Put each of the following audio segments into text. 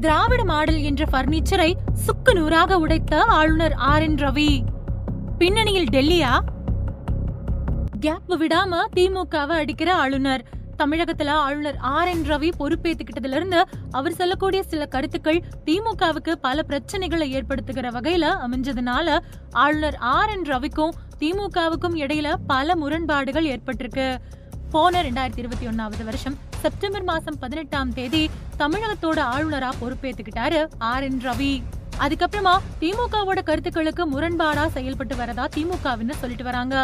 திராவிட model என்ற பர்னிச்சரை சுக்கு நூறாக உடைத்த ஆளுநர் ஆர் என் ரவி. பின்னணியில் டெல்லியா? கேப் விடாம திமுகவை அடிக்கிற ஆளுநர். தமிழகத்துல ஆளுநர் ஆர் என் ரவி பொறுப்பேத்துக்கிட்டதுல இருந்து அவர் சொல்லக்கூடிய சில கருத்துக்கள் திமுகவுக்கு பல பிரச்சனைகளை ஏற்படுத்துகிற வகையில அமைஞ்சதுனால ஆளுநர் ஆர் என் ரவிக்கும் திமுகவுக்கும் இடையில பல முரண்பாடுகள் ஏற்பட்டிருக்கு. போன ரெண்டாயிரத்தி இருபத்தி ஒன்னாவது வருஷம் செப்டம்பர் மாசம் பதினெட்டாம் தேதி தமிழகத்தோட ஆளுநரா பொறுப்பேத்துக்கிட்டாரு ஆர் என் ரவி. அதுக்கப்புறமா திமுகவோட கருத்துக்களுக்கு முரண்பாடா செயல்பட்டு வரதா திமுகவின்னு சொல்லிட்டு வராங்க.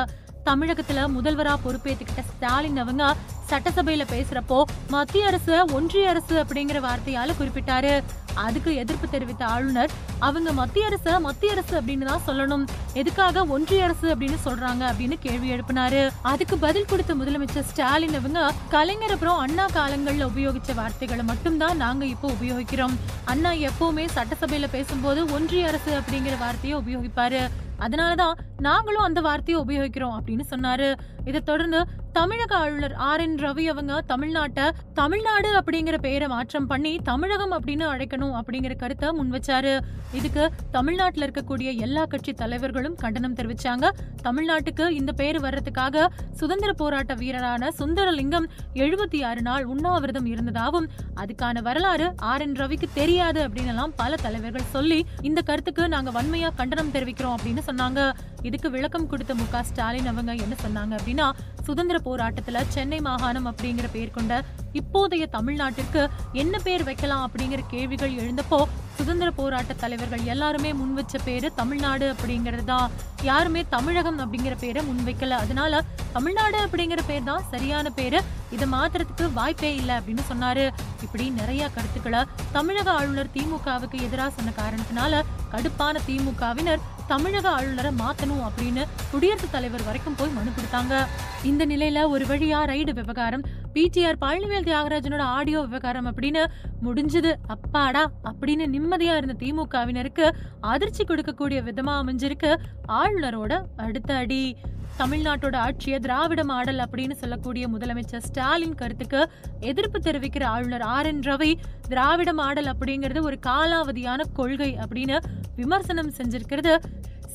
தமிழகத்துல முதல்வரா பொறுப்பேத்துக்கிட்ட ஸ்டாலின் அவங்க சட்டசபையில பேசுறப்போ மத்திய அரசு ஒன்றிய அரசு அப்படிங்கிற வார்த்தையால குறிப்பிட்டாரு. அதுக்கு எதிர்ப்பு தெரிவித்த ஆளுநர் அவங்க மத்திய அரசு மத்திய அரசு அப்படின்னு தான் சொல்லணும். எதுக்காக ஒன்றிய அரசு அப்படின்னு சொல்றாங்க? அப்படின்னு கேள்வி எழுப்பினாரு. அதுக்கு பதில் கொடுத்த முதலமைச்சர் ஸ்டாலின் அவங்க கலைஞர் அப்புறம் அண்ணா காலங்கள்ல உபயோகிச்ச வார்த்தைகளை மட்டும்தான் நாங்க இப்போ உபயோகிக்கிறோம். அண்ணா எப்பவுமே சட்டசபையில பேசும்போது ஒன்றிய அரசு அப்படிங்கிற வார்த்தையை உபயோகிப்பாரு. அதனாலதான் நாங்களும் அந்த வார்த்தையை உபயோகிக்கிறோம் அப்படின்னு சொன்னாரு. இதை தொடர்ந்து தமிழக ஆளுநர் ஆர் என் ரவி அவங்க தமிழ்நாட்டை தமிழ்நாடு அப்படிங்கிற பெயரை மாற்றம் பண்ணி தமிழகம் அப்படின்னு அழைக்கணும் அப்படிங்கிற கருத்தை முன் வச்சாரு. இதுக்கு தமிழ்நாட்டில் இருக்கக்கூடிய எல்லா கட்சி தலைவர்களும் கண்டனம் தெரிவிச்சாங்க. தமிழ்நாட்டுக்கு இந்த பெயர் வர்றதுக்காக சுதந்திர போராட்ட வீரரான சுந்தரலிங்கம் எழுபத்தி ஆறு நாள் உண்ணாவிரதம் இருந்ததாகவும் அதுக்கான வரலாறு ஆர் என் ரவிக்கு தெரியாது அப்படின்னு எல்லாம் பல தலைவர்கள் சொல்லி இந்த கருத்துக்கு நாங்க வன்மையா கண்டனம் தெரிவிக்கிறோம் அப்படின்னு சொன்னாங்க. இதுக்கு விளக்கம் கொடுத்த மு ஸ்டாலின் அவங்க என்ன சொன்னாங்க அப்படின்னா சுதந்திர போராட்டத்துல சென்னை மாகாணம் அப்படிங்கிற பெயர் கொண்ட இப்போதைய தமிழ்நாட்டிற்கு என்ன பேர் வைக்கலாம் அப்படிங்கிற கேள்விகள் எழுந்தப்போ சுதந்திர போராட்ட தலைவர்கள் எல்லாருமே முன் வச்ச பேரு தமிழ்நாடு அப்படிங்கிறது தான் யாருமே தமிழகம் அப்படிங்கிற பேரை முன் வைக்கல. அதனால தமிழ்நாடு அப்படிங்கிற பேர் தான் சரியான பேரு. இதை மாத்துறதுக்கு வாய்ப்பே இல்லை அப்படின்னு சொன்னாரு. இப்படி நிறைய கருத்துக்களை தமிழக ஆளுநர் திமுகவுக்கு எதிராக சொன்ன காரணத்தினால கடுப்பான திமுகவினர் தமிழக ஆளுநரை மாத்தணும் அப்படின்னு குடியரசுத் தலைவர் வரைக்கும் போய் மனு கொடுத்தாங்க. இந்த நிலையில ஒரு வழியா ரைடு விவகாரம் பிடிஆர் பழனிவேல் தியாகராஜனோட ஆடியோ விவகாரம் அப்படின்னு முடிஞ்சது. அப்பாடா அப்படின்னு நிம்மதியா இருந்த திமுகவினருக்கு அதிர்ச்சி கொடுக்கக்கூடிய விதமா அமைஞ்சிருக்கு. ஆளுநரோட அடுத்த அடி. தமிழ்நாட்டோட ஆட்சியை திராவிட மாடல் அப்படின்னு சொல்லக்கூடிய முதலமைச்சர் ஸ்டாலின் கருத்துக்கு எதிர்ப்பு தெரிவிக்கிற ஆளுநர் R N Ravi Dravida model அப்படிங்கிறது ஒரு காலாவதியான கொள்கை அப்படின்னு விமர்சனம் செஞ்சிருக்கிறது.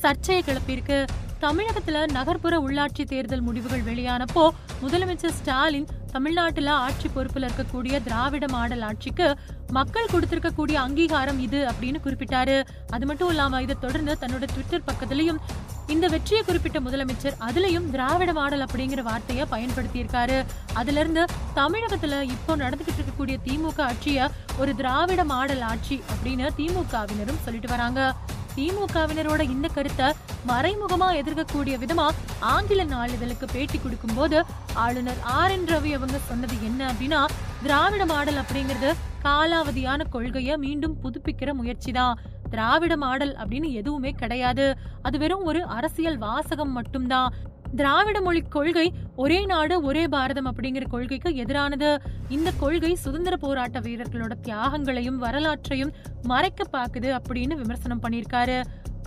சர்ச்சையை கிளப்பியிருக்கு. தமிழகத்துல நகர்ப்புற உள்ளாட்சி தேர்தல் முடிவுகள் வெளியானப்போ முதலமைச்சர் ஸ்டாலின் தமிழ்நாட்டுல ஆட்சி பொறுப்புல இருக்கக்கூடிய திராவிட மாடல் ஆட்சிக்கு மக்கள் கொடுத்திருக்கக்கூடிய அங்கீகாரம் இது அப்படின்னு குறிப்பிட்டாரு. அது மட்டும் இல்லாம இதை தொடர்ந்து தன்னோட ட்விட்டர் பக்கத்திலையும் இந்த வெற்றியை குறிப்பிட்ட முதலமைச்சர் அதுலயும் திராவிட மாடல் அப்படிங்கிற வார்த்தையை பயன்படுத்தியிருக்காரு. அதுல இருந்து தமிழகத்துல இப்போ நடந்துகிட்டு இருக்கக்கூடிய திமுக ஆட்சிய ஒரு திராவிட மாடல் ஆட்சி அப்படின்னு திமுகவினரும் சொல்லிட்டு வராங்க. திமுகவினரோட இந்த கருத்தை மறைமுகமா எதிர்க்கக்கூடிய விதமா ஆங்கில நாளிதழுக்கு பேட்டி கொடுக்கும்போது ஆளுநர் ஆர் என் ரவி அவங்க சொன்னது என்ன அப்படின்னா திராவிட மாடல் அப்படிங்கிறது காலாவதியான கொள்கையை மீண்டும் புதுப்பிக்கிற முயற்சி தான் திராவிட மாடல் அப்படின்னு எதுவுமே கிடையாது. அது வெறும் ஒரு அரசியல் வாசகம் மட்டும்தான். திராவிட மொழி கொள்கை ஒரே நாடு ஒரே பாரதம் அப்படிங்கிற கொள்கைக்கு எதிரானது. இந்த கொள்கை சுதந்திர போராட்ட வீரர்களோட தியாகங்களையும் வரலாற்றையும் மறைக்க பாக்குது அப்படின்னு விமர்சனம் பண்ணியிருக்காரு.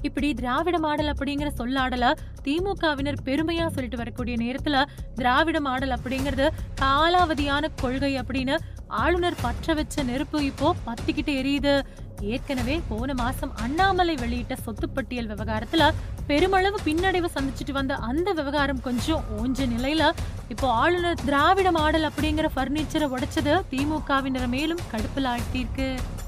இப்படி திராவிட மாடல் அப்படிங்கிற சொல்லாடல திமுகவினர் பெருமையா சொல்லிட்டு வரக்கூடிய நேரத்துல திராவிட மாடல் அப்படிங்கிறது காலாவதியான கொள்கை அப்படின்னு ஆளுநர் பற்ற வச்ச நெருப்பு இப்போ பத்திக்கிட்டு எரியுது. ஏற்கனவே போன மாசம் அண்ணாமலை வெளியிட்ட சொத்து பட்டியல் விவகாரத்துல பெருமளவு பின்னடைவு சந்திச்சுட்டு வந்த அந்த விவகாரம் கொஞ்சம் ஓஞ்ச நிலையில இப்போ ஆளுநர் திராவிட மாடல் அப்படிங்கிற பர்னிச்சரை உடைச்சது திமுகவினர் மேலும் கடுப்பில் ஆழ்த்தியிருக்கு.